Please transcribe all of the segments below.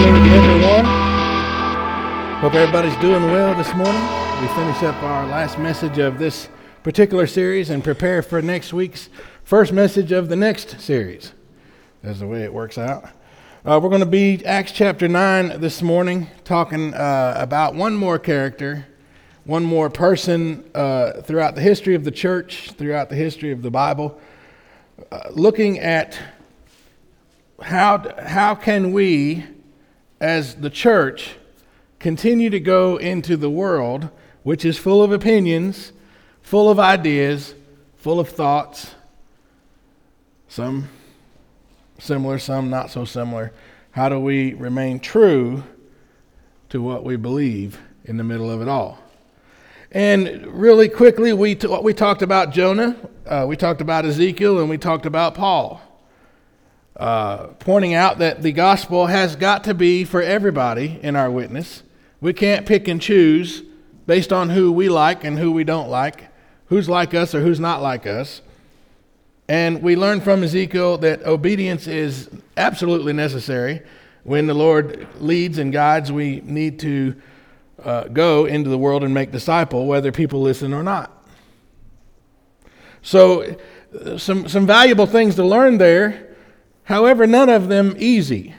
morning to everyone. Hope everybody's doing well this morning. We finish up our last message of this particular series and prepare for next week's first message of the next series. That's the way it works out. Uh, we're going to be Acts chapter 9 this morning, talking uh, about one more character, one more person uh, throughout the history of the church, throughout the history of the Bible, uh, looking at how, how can we, as the church, continue to go into the world, which is full of opinions, full of ideas, full of thoughts, some similar, some not so similar. How do we remain true to what we believe in the middle of it all? And really quickly, we, t- we talked about Jonah, uh, we talked about Ezekiel, and we talked about Paul. Uh, pointing out that the gospel has got to be for everybody in our witness. We can't pick and choose based on who we like and who we don't like, who's like us or who's not like us. And we learned from Ezekiel that obedience is absolutely necessary. When the Lord leads and guides, we need to uh, go into the world and make disciple, whether people listen or not. So, some, some valuable things to learn there However, none of them easy.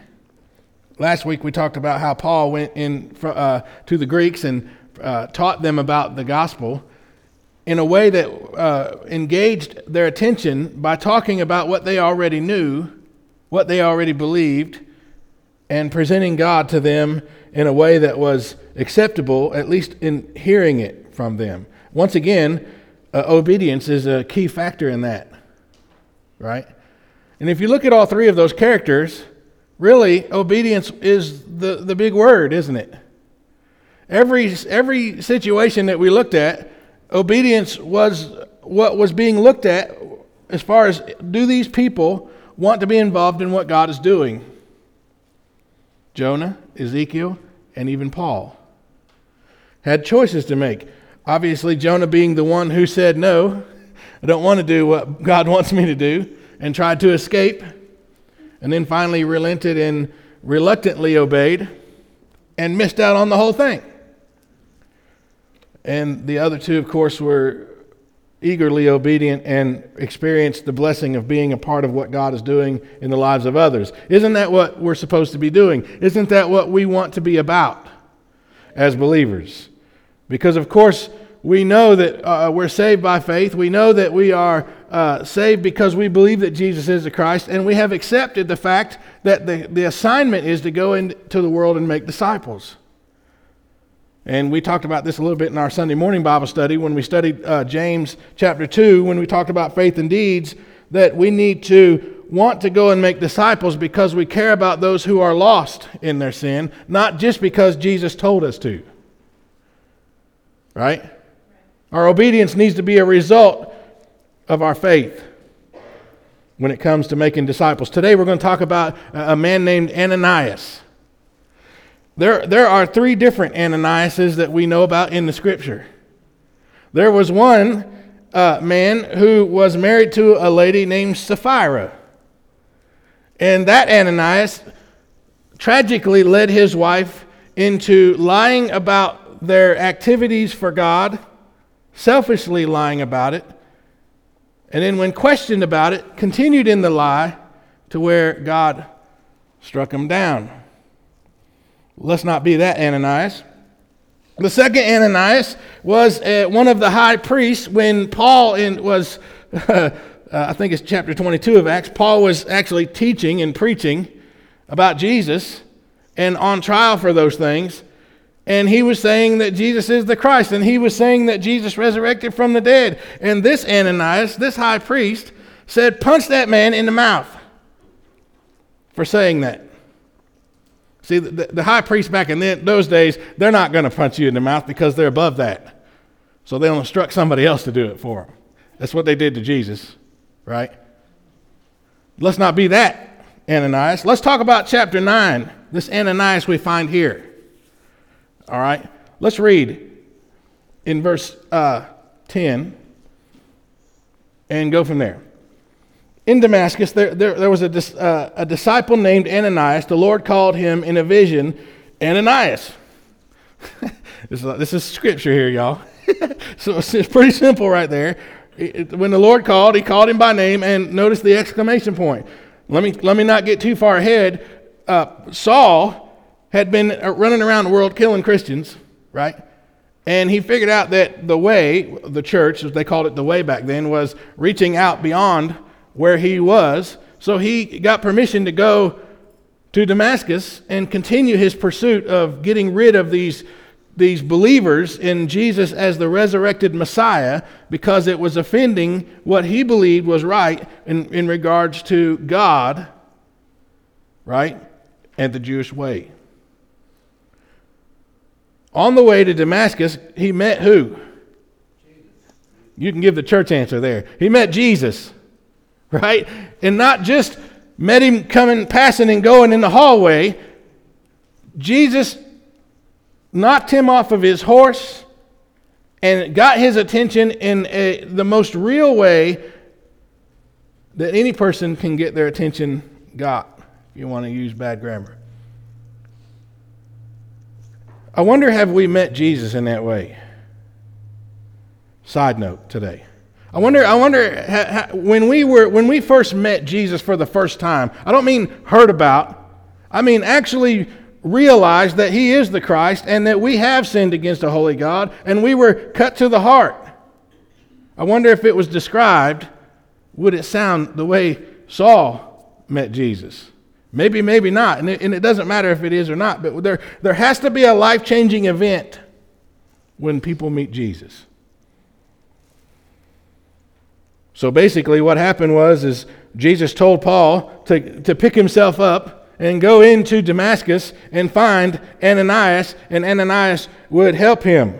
Last week we talked about how Paul went in uh, to the Greeks and uh, taught them about the gospel in a way that uh, engaged their attention by talking about what they already knew, what they already believed, and presenting God to them in a way that was acceptable, at least in hearing it from them. Once again, uh, obedience is a key factor in that, right? And if you look at all three of those characters, really, obedience is the, the big word, isn't it? Every, every situation that we looked at, obedience was what was being looked at as far as do these people want to be involved in what God is doing? Jonah, Ezekiel, and even Paul had choices to make. Obviously, Jonah being the one who said, No, I don't want to do what God wants me to do and tried to escape, and then finally relented and reluctantly obeyed and missed out on the whole thing. And the other two, of course, were eagerly obedient and experienced the blessing of being a part of what God is doing in the lives of others. Isn't that what we're supposed to be doing? Isn't that what we want to be about as believers? Because, of course, we know that uh, we're saved by faith. We know that we are uh, saved because we believe that Jesus is the Christ, and we have accepted the fact that the, the assignment is to go into the world and make disciples. And we talked about this a little bit in our Sunday morning Bible study when we studied uh, James chapter 2, when we talked about faith and deeds, that we need to want to go and make disciples because we care about those who are lost in their sin, not just because Jesus told us to. Right? Our obedience needs to be a result of our faith when it comes to making disciples. Today we're going to talk about a man named Ananias. There, there are three different Ananiases that we know about in the scripture. There was one uh, man who was married to a lady named Sapphira. And that Ananias tragically led his wife into lying about their activities for God selfishly lying about it, and then when questioned about it, continued in the lie to where God struck him down. Let's not be that Ananias. The second Ananias was uh, one of the high priests when Paul in, was, uh, I think it's chapter 22 of Acts, Paul was actually teaching and preaching about Jesus and on trial for those things and he was saying that Jesus is the Christ, and he was saying that Jesus resurrected from the dead. And this Ananias, this high priest, said, Punch that man in the mouth for saying that. See, the, the high priest back in those days, they're not going to punch you in the mouth because they're above that. So they'll instruct somebody else to do it for them. That's what they did to Jesus, right? Let's not be that Ananias. Let's talk about chapter 9, this Ananias we find here. All right? Let's read in verse uh, 10 and go from there. in Damascus, there, there, there was a, uh, a disciple named Ananias. The Lord called him in a vision, Ananias. this, is, this is scripture here, y'all. so it's pretty simple right there. When the Lord called, he called him by name, and notice the exclamation point. Let me, let me not get too far ahead. Uh, Saul had been uh, running around the world killing Christians, right? And he figured out that the way, the church, as they called it the way back then, was reaching out beyond where he was. So he got permission to go to Damascus and continue his pursuit of getting rid of these, these believers in Jesus as the resurrected Messiah because it was offending what he believed was right in, in regards to God, right, and the Jewish way. On the way to Damascus, he met who? You can give the church answer there. He met Jesus, right? And not just met him coming, passing, and going in the hallway. Jesus knocked him off of his horse and got his attention in a, the most real way that any person can get their attention got, if you want to use bad grammar. I wonder have we met Jesus in that way? Side note today. I wonder, I wonder ha, ha, when we were when we first met Jesus for the first time. I don't mean heard about. I mean actually realized that he is the Christ and that we have sinned against a holy God and we were cut to the heart. I wonder if it was described, would it sound the way Saul met Jesus? Maybe, maybe not. And it, and it doesn't matter if it is or not, but there, there has to be a life changing event when people meet Jesus. So basically, what happened was is Jesus told Paul to, to pick himself up and go into Damascus and find Ananias, and Ananias would help him.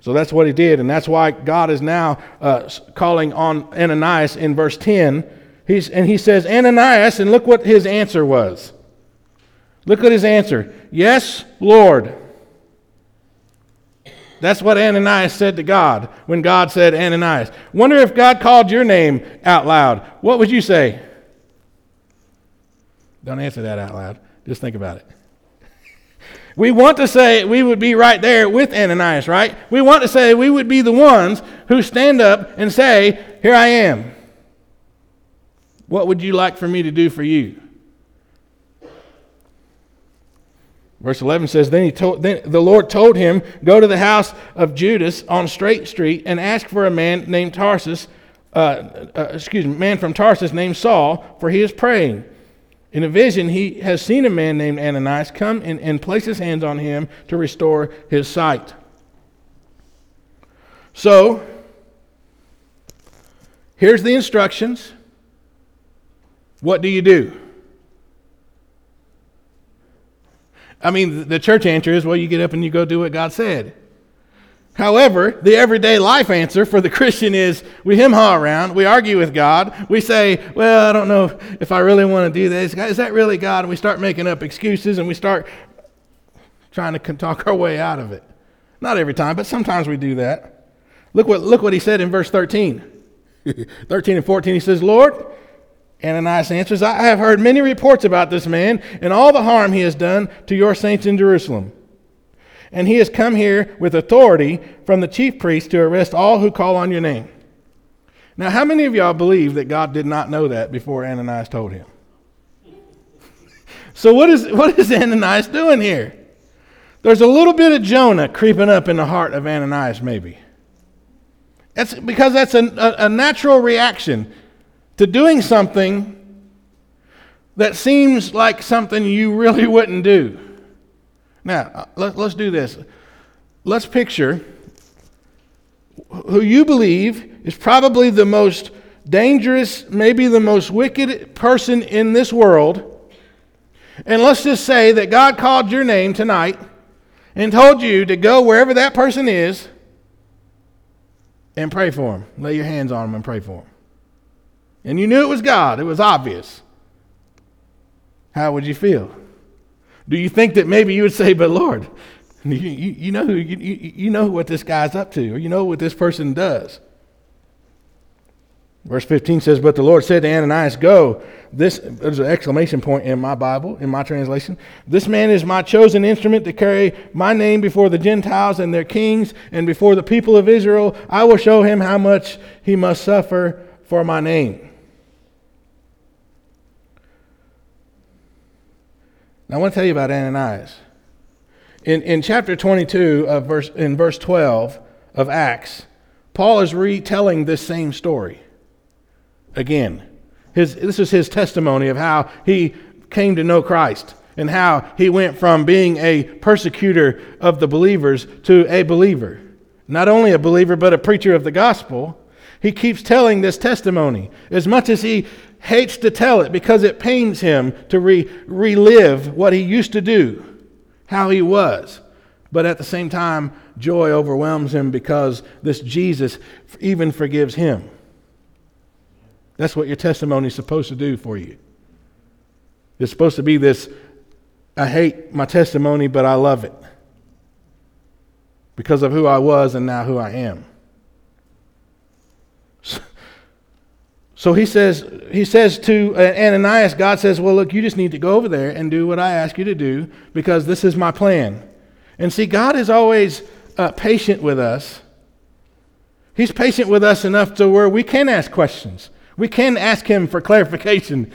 So that's what he did, and that's why God is now uh, calling on Ananias in verse 10 He's, and he says, Ananias, and look what his answer was. Look at his answer. Yes, Lord. That's what Ananias said to God when God said, Ananias. Wonder if God called your name out loud. What would you say? Don't answer that out loud. Just think about it. We want to say we would be right there with Ananias, right? We want to say we would be the ones who stand up and say, Here I am. What would you like for me to do for you? Verse 11 says, Then, he told, then the Lord told him, Go to the house of Judas on Straight Street and ask for a man named Tarsus, uh, uh, excuse me, man from Tarsus named Saul, for he is praying. In a vision, he has seen a man named Ananias come and, and place his hands on him to restore his sight. So, here's the instructions. What do you do? I mean, the church answer is well, you get up and you go do what God said. However, the everyday life answer for the Christian is we hem haw around, we argue with God, we say, Well, I don't know if I really want to do this. Is that really God? And we start making up excuses and we start trying to talk our way out of it. Not every time, but sometimes we do that. Look what, look what he said in verse 13. 13 and 14, he says, Lord, Ananias answers, I have heard many reports about this man and all the harm he has done to your saints in Jerusalem. And he has come here with authority from the chief priest to arrest all who call on your name. Now, how many of y'all believe that God did not know that before Ananias told him? so, what is, what is Ananias doing here? There's a little bit of Jonah creeping up in the heart of Ananias, maybe. That's because that's a, a, a natural reaction to doing something that seems like something you really wouldn't do. Now, uh, let, us do this. Let's picture who you believe is probably the most dangerous, maybe the most wicked person in this world. And let's just say that God called your name tonight and told you to go wherever that person is and pray for him. Lay your hands on him and pray for him and you knew it was God, it was obvious, how would you feel? Do you think that maybe you would say, But Lord, you, you, know, you, you know what this guy's up to, or you know what this person does? Verse 15 says, But the Lord said to Ananias, Go. This there's an exclamation point in my Bible, in my translation. This man is my chosen instrument to carry my name before the Gentiles and their kings and before the people of Israel. I will show him how much he must suffer for my name. I want to tell you about Ananias. In, in chapter 22 of verse, in verse 12 of Acts, Paul is retelling this same story again. His, this is his testimony of how he came to know Christ and how he went from being a persecutor of the believers to a believer. Not only a believer, but a preacher of the gospel. He keeps telling this testimony as much as he hates to tell it because it pains him to re- relive what he used to do, how he was. But at the same time, joy overwhelms him because this Jesus even forgives him. That's what your testimony is supposed to do for you. It's supposed to be this I hate my testimony, but I love it because of who I was and now who I am. So he says, he says to Ananias, God says, Well, look, you just need to go over there and do what I ask you to do because this is my plan. And see, God is always uh, patient with us. He's patient with us enough to where we can ask questions. We can ask him for clarification.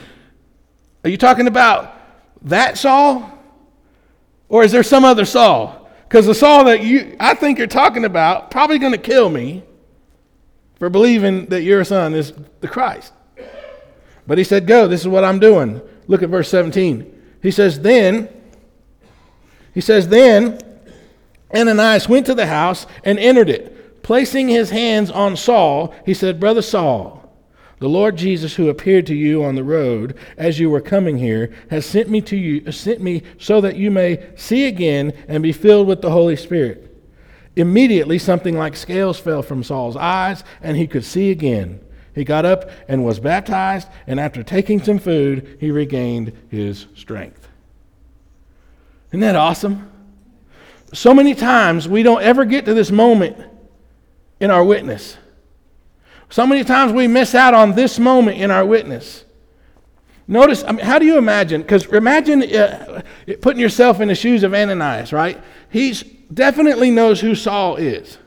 Are you talking about that Saul? Or is there some other Saul? Because the Saul that you I think you're talking about probably going to kill me for believing that your son is the Christ. But he said, Go, this is what I'm doing. Look at verse 17. He says, Then, he says, Then Ananias went to the house and entered it. Placing his hands on Saul, he said, Brother Saul, the Lord Jesus, who appeared to you on the road as you were coming here, has sent me to you, sent me so that you may see again and be filled with the Holy Spirit. Immediately, something like scales fell from Saul's eyes, and he could see again. He got up and was baptized, and after taking some food, he regained his strength. Isn't that awesome? So many times we don't ever get to this moment in our witness. So many times we miss out on this moment in our witness. Notice, I mean, how do you imagine? Because imagine uh, putting yourself in the shoes of Ananias, right? He definitely knows who Saul is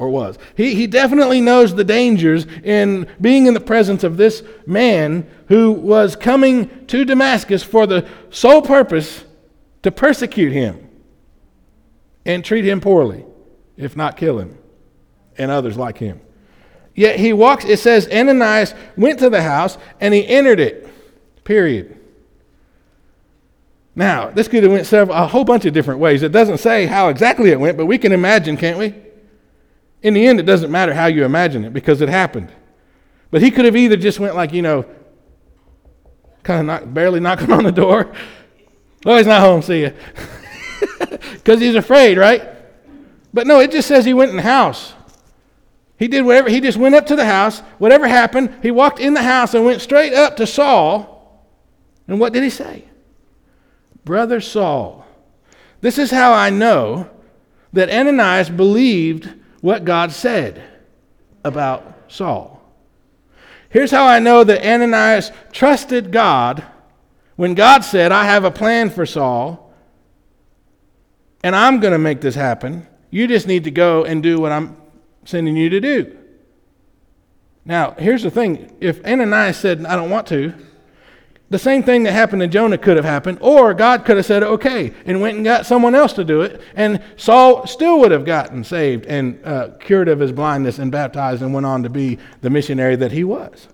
or was. He, he definitely knows the dangers in being in the presence of this man who was coming to Damascus for the sole purpose to persecute him and treat him poorly, if not kill him and others like him. Yet he walks, it says, Ananias went to the house and he entered it. Period. Now, this could have went several, a whole bunch of different ways. It doesn't say how exactly it went, but we can imagine, can't we? In the end, it doesn't matter how you imagine it because it happened. But he could have either just went like, you know, kind of not, barely knocking on the door. Oh, he's not home, see. Because he's afraid, right? But no, it just says he went in the house. He did whatever, he just went up to the house. Whatever happened, he walked in the house and went straight up to Saul. And what did he say? Brother Saul. This is how I know that Ananias believed what God said about Saul. Here's how I know that Ananias trusted God when God said, I have a plan for Saul, and I'm going to make this happen. You just need to go and do what I'm sending you to do. Now, here's the thing if Ananias said, I don't want to, the same thing that happened to Jonah could have happened, or God could have said, okay, and went and got someone else to do it, and Saul still would have gotten saved and uh, cured of his blindness and baptized and went on to be the missionary that he was.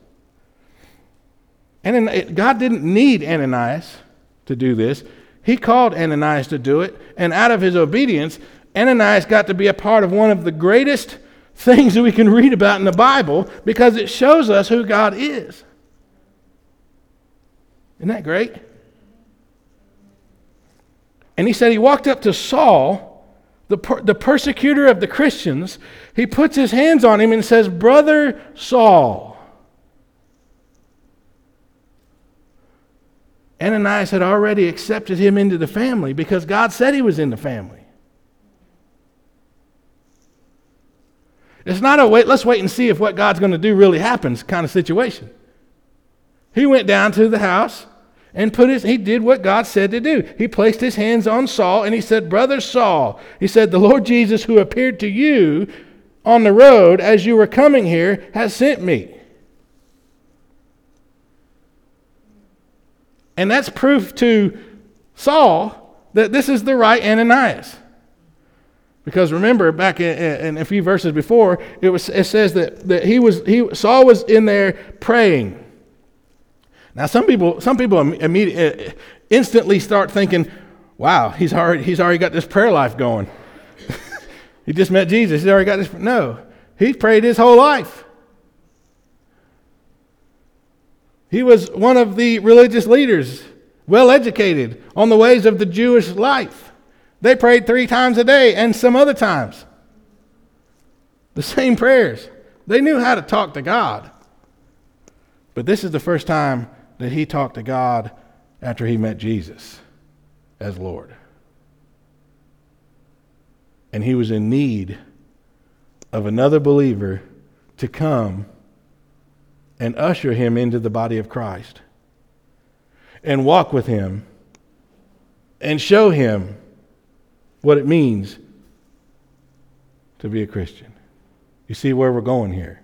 And God didn't need Ananias to do this. He called Ananias to do it, and out of his obedience, Ananias got to be a part of one of the greatest things that we can read about in the Bible because it shows us who God is. Isn't that great? And he said he walked up to Saul, the, per- the persecutor of the Christians. He puts his hands on him and says, Brother Saul. Ananias had already accepted him into the family because God said he was in the family. It's not a wait, let's wait and see if what God's going to do really happens kind of situation. He went down to the house and put his, he did what God said to do. He placed his hands on Saul and he said, Brother Saul, he said, the Lord Jesus who appeared to you on the road as you were coming here has sent me. And that's proof to Saul that this is the right Ananias. Because remember, back in, in, a few verses before, it, was, it says that, that he was, he, Saul was in there praying. Now, some people, some people immediately, uh, instantly start thinking, wow, he's already, he's already got this prayer life going. he just met Jesus. He's already got this. No, he prayed his whole life. He was one of the religious leaders, well educated on the ways of the Jewish life. They prayed three times a day and some other times. The same prayers. They knew how to talk to God. But this is the first time that he talked to God after he met Jesus as Lord. And he was in need of another believer to come and usher him into the body of Christ and walk with him and show him what it means to be a Christian. You see where we're going here.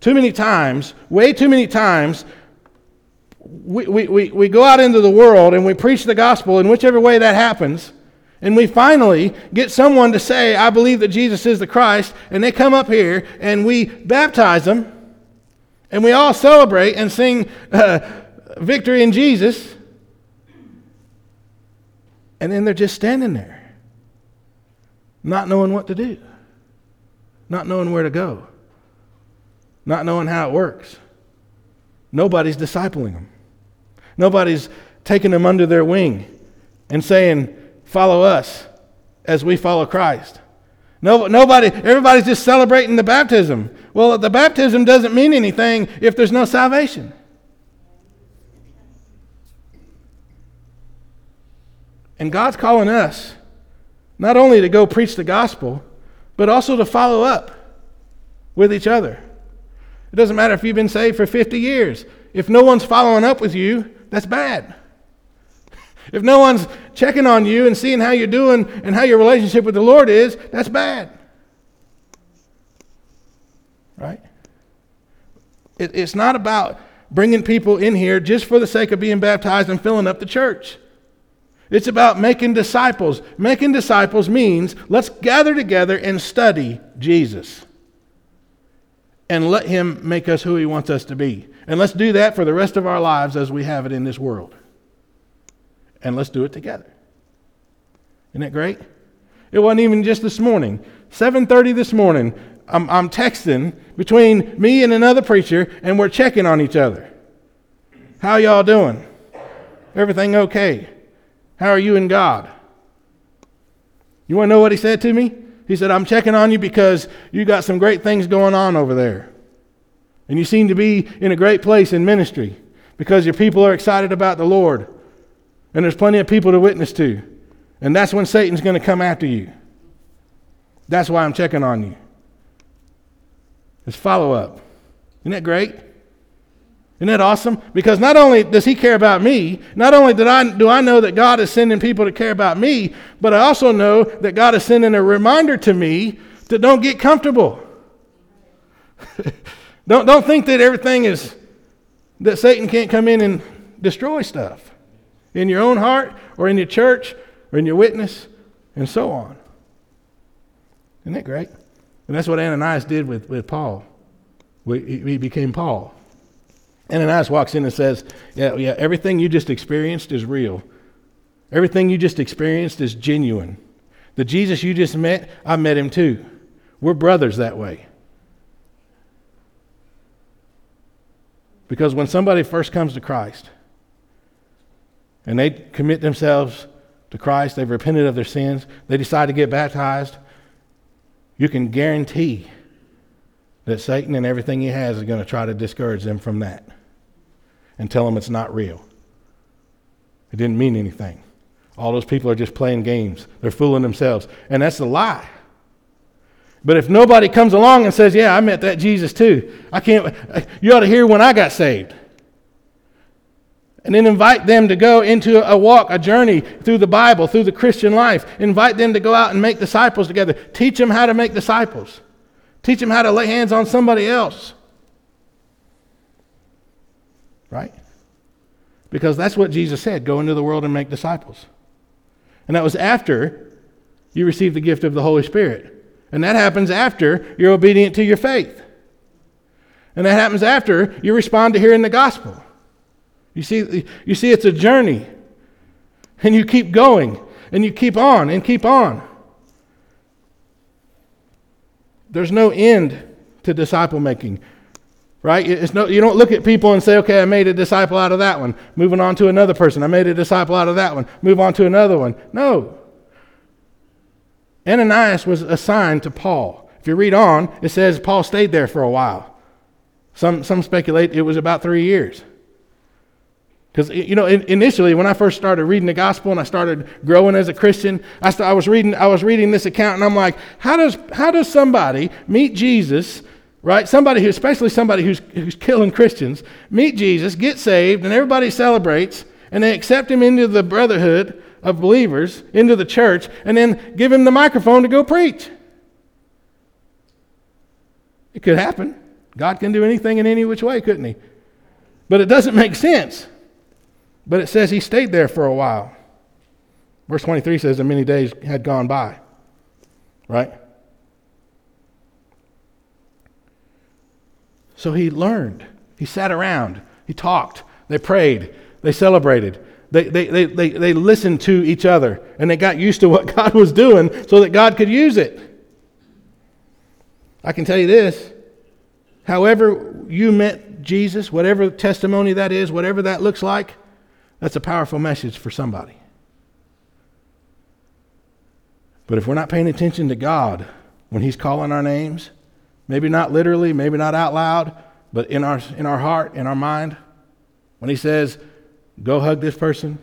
Too many times, way too many times, we, we, we, go out into the world and we preach the gospel in whichever way that happens. And we finally get someone to say, I believe that Jesus is the Christ. And they come up here and we baptize them. And we all celebrate and sing uh, victory in Jesus. And then they're just standing there, not knowing what to do, not knowing where to go, not knowing how it works. Nobody's discipling them. Nobody's taking them under their wing and saying, Follow us as we follow Christ. No, nobody, everybody's just celebrating the baptism. Well, the baptism doesn't mean anything if there's no salvation. And God's calling us not only to go preach the gospel, but also to follow up with each other. It doesn't matter if you've been saved for 50 years. If no one's following up with you, that's bad. If no one's checking on you and seeing how you're doing and how your relationship with the Lord is, that's bad. Right? It, it's not about bringing people in here just for the sake of being baptized and filling up the church. It's about making disciples. Making disciples means let's gather together and study Jesus and let Him make us who He wants us to be. And let's do that for the rest of our lives as we have it in this world. And let's do it together. Isn't that great? It wasn't even just this morning. 7:30 this morning, I'm, I'm texting between me and another preacher, and we're checking on each other. How y'all doing? Everything okay? How are you and God? You want to know what he said to me? He said, I'm checking on you because you got some great things going on over there. And you seem to be in a great place in ministry because your people are excited about the Lord. And there's plenty of people to witness to. And that's when Satan's going to come after you. That's why I'm checking on you. It's follow up. Isn't that great? Isn't that awesome? Because not only does he care about me, not only did I, do I know that God is sending people to care about me, but I also know that God is sending a reminder to me to don't get comfortable. Don't, don't think that everything is, that Satan can't come in and destroy stuff in your own heart or in your church or in your witness and so on. Isn't that great? And that's what Ananias did with, with Paul. he became Paul. Ananias walks in and says, yeah, yeah, everything you just experienced is real. Everything you just experienced is genuine. The Jesus you just met, I met him too. We're brothers that way. Because when somebody first comes to Christ and they commit themselves to Christ, they've repented of their sins, they decide to get baptized, you can guarantee that Satan and everything he has is going to try to discourage them from that and tell them it's not real. It didn't mean anything. All those people are just playing games. They're fooling themselves. And that's a lie. But if nobody comes along and says, Yeah, I met that Jesus too, I can't, you ought to hear when I got saved. And then invite them to go into a walk, a journey through the Bible, through the Christian life. Invite them to go out and make disciples together. Teach them how to make disciples. Teach them how to lay hands on somebody else. Right? Because that's what Jesus said go into the world and make disciples. And that was after you received the gift of the Holy Spirit. And that happens after you're obedient to your faith. And that happens after you respond to hearing the gospel. You see, you see, it's a journey. And you keep going, and you keep on, and keep on. There's no end to disciple making, right? It's no, you don't look at people and say, okay, I made a disciple out of that one. Moving on to another person. I made a disciple out of that one. Move on to another one. No. Ananias was assigned to Paul. If you read on, it says Paul stayed there for a while. Some, some speculate it was about three years. Because, you know, initially when I first started reading the gospel and I started growing as a Christian, I, st- I, was, reading, I was reading this account and I'm like, how does, how does somebody meet Jesus, right? Somebody who, especially somebody who's, who's killing Christians, meet Jesus, get saved, and everybody celebrates, and they accept him into the brotherhood of believers, into the church, and then give him the microphone to go preach. It could happen. God can do anything in any which way, couldn't he? But it doesn't make sense. But it says he stayed there for a while. Verse 23 says that many days had gone by. Right? So he learned. He sat around. He talked. They prayed. They celebrated. They, they, they, they, they listened to each other. And they got used to what God was doing so that God could use it. I can tell you this however you met Jesus, whatever testimony that is, whatever that looks like, that's a powerful message for somebody. But if we're not paying attention to God when He's calling our names, maybe not literally, maybe not out loud, but in our, in our heart, in our mind, when He says, go hug this person,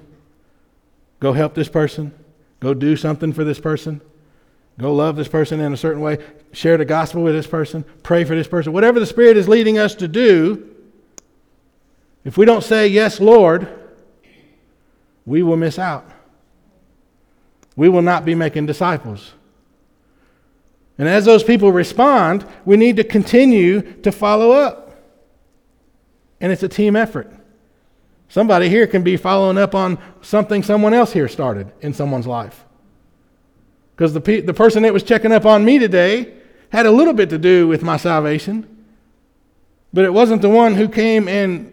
go help this person, go do something for this person, go love this person in a certain way, share the gospel with this person, pray for this person, whatever the Spirit is leading us to do, if we don't say, Yes, Lord, we will miss out. We will not be making disciples. And as those people respond, we need to continue to follow up. And it's a team effort. Somebody here can be following up on something someone else here started in someone's life. Because the, pe- the person that was checking up on me today had a little bit to do with my salvation, but it wasn't the one who came and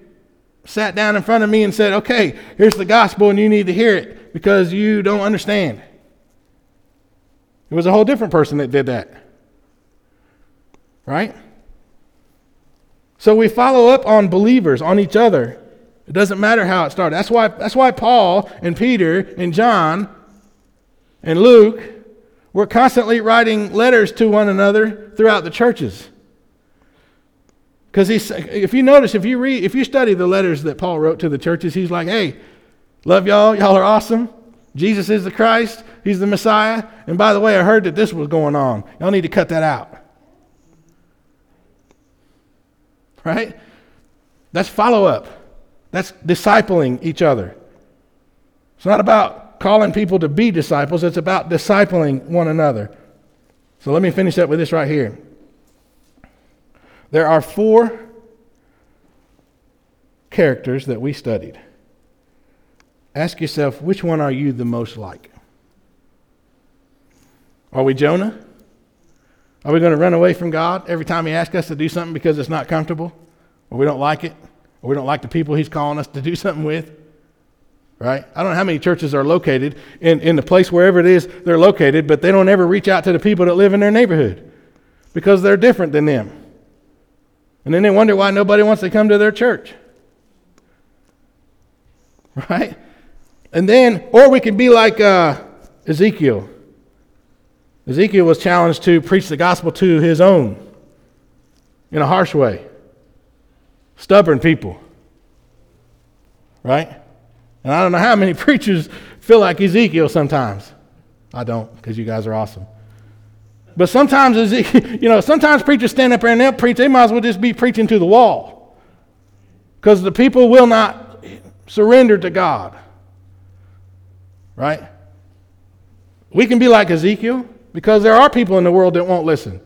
sat down in front of me and said, Okay, here's the gospel and you need to hear it because you don't understand. It was a whole different person that did that. Right? So we follow up on believers, on each other. It doesn't matter how it started. That's why, that's why Paul and Peter and John and Luke were constantly writing letters to one another throughout the churches. Because if you notice, if you read, if you study the letters that Paul wrote to the churches, he's like, hey, love y'all. Y'all are awesome. Jesus is the Christ. He's the Messiah. And by the way, I heard that this was going on. Y'all need to cut that out. Right? That's follow up. That's discipling each other. It's not about calling people to be disciples, it's about discipling one another. So let me finish up with this right here. There are four characters that we studied. Ask yourself, which one are you the most like? Are we Jonah? Are we going to run away from God every time He asks us to do something because it's not comfortable, or we don't like it, or we don't like the people He's calling us to do something with? Right? I don't know how many churches are located in, in the place wherever it is they're located, but they don't ever reach out to the people that live in their neighborhood because they're different than them. And then they wonder why nobody wants to come to their church. Right? And then, or we could be like uh, Ezekiel. Ezekiel was challenged to preach the gospel to his own in a harsh way. Stubborn people. Right? And I don't know how many preachers feel like Ezekiel sometimes. I don't, because you guys are awesome. But sometimes, you know, sometimes preachers stand up there and they'll preach. They might as well just be preaching to the wall, because the people will not surrender to God. Right? We can be like Ezekiel because there are people in the world that won't listen.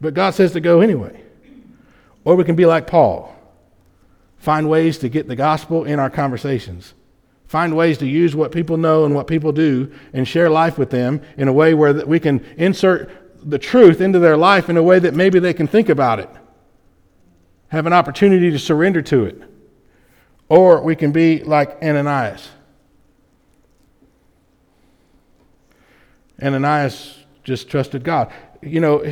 But God says to go anyway. Or we can be like Paul, find ways to get the gospel in our conversations. Find ways to use what people know and what people do and share life with them in a way where we can insert the truth into their life in a way that maybe they can think about it, have an opportunity to surrender to it. Or we can be like Ananias. Ananias just trusted God. You know,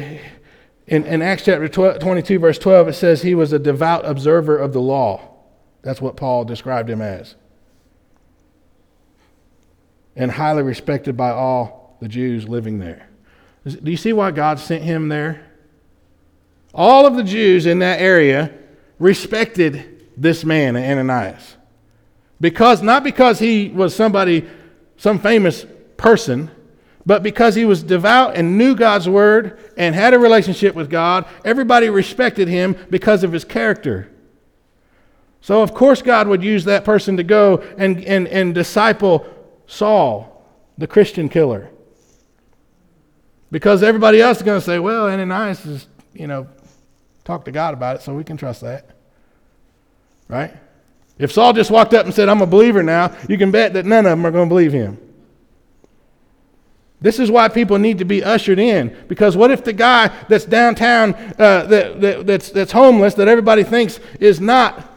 in, in Acts chapter 12, 22, verse 12, it says he was a devout observer of the law. That's what Paul described him as. And highly respected by all the Jews living there. Do you see why God sent him there? All of the Jews in that area respected this man, Ananias. Because, not because he was somebody, some famous person, but because he was devout and knew God's word and had a relationship with God, everybody respected him because of his character. So, of course, God would use that person to go and, and, and disciple Saul, the Christian killer. Because everybody else is going to say, well, Ananias is, you know, talk to God about it, so we can trust that. Right? If Saul just walked up and said, I'm a believer now, you can bet that none of them are going to believe him. This is why people need to be ushered in. Because what if the guy that's downtown, uh, that, that, that's, that's homeless, that everybody thinks is not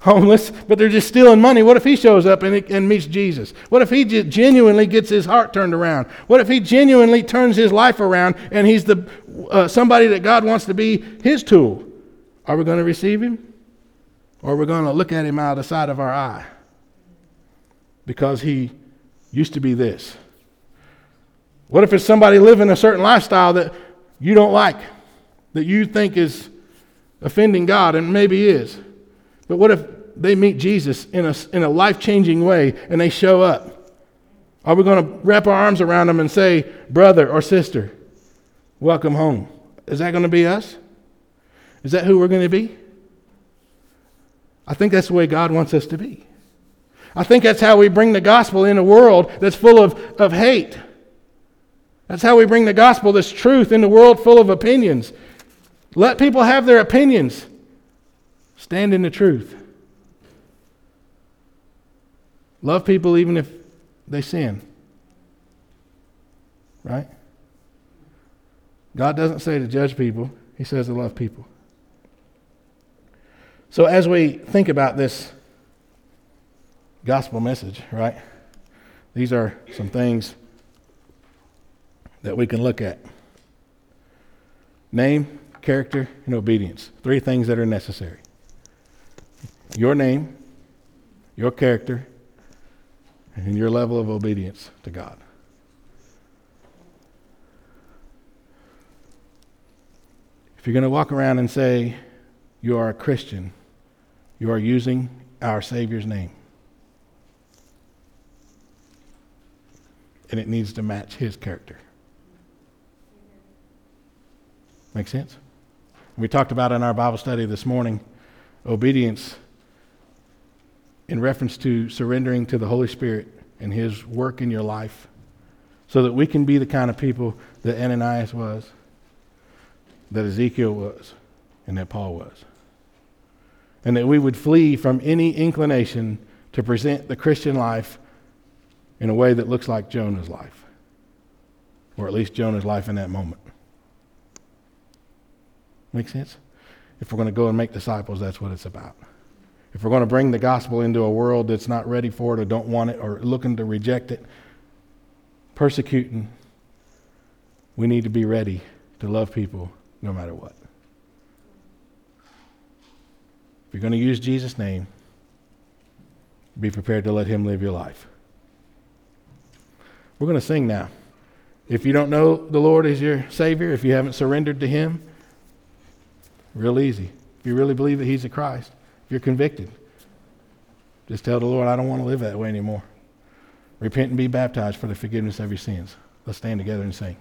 homeless, but they're just stealing money? What if he shows up and, and meets Jesus? What if he genuinely gets his heart turned around? What if he genuinely turns his life around and he's the, uh, somebody that God wants to be his tool? Are we going to receive him? Or are we going to look at him out of the side of our eye? Because he used to be this. What if it's somebody living a certain lifestyle that you don't like, that you think is offending God, and maybe is? But what if they meet Jesus in a, in a life changing way and they show up? Are we going to wrap our arms around them and say, brother or sister, welcome home? Is that going to be us? Is that who we're going to be? I think that's the way God wants us to be. I think that's how we bring the gospel in a world that's full of, of hate that's how we bring the gospel, this truth, in a world full of opinions. Let people have their opinions. Stand in the truth. Love people even if they sin. Right? God doesn't say to judge people, He says to love people. So, as we think about this gospel message, right, these are some things that we can look at name, character, and obedience. Three things that are necessary your name, your character, and your level of obedience to God. If you're going to walk around and say you are a Christian, you are using our Savior's name. And it needs to match his character. Make sense? We talked about in our Bible study this morning obedience in reference to surrendering to the Holy Spirit and His work in your life so that we can be the kind of people that Ananias was, that Ezekiel was, and that Paul was. And that we would flee from any inclination to present the Christian life in a way that looks like Jonah's life, or at least Jonah's life in that moment. Make sense? If we're going to go and make disciples, that's what it's about. If we're going to bring the gospel into a world that's not ready for it or don't want it or looking to reject it, persecuting, we need to be ready to love people no matter what. If you're going to use Jesus' name, be prepared to let Him live your life. We're going to sing now. If you don't know the Lord as your Savior, if you haven't surrendered to Him, Real easy. If you really believe that He's the Christ, if you're convicted, just tell the Lord, I don't want to live that way anymore. Repent and be baptized for the forgiveness of your sins. Let's stand together and sing.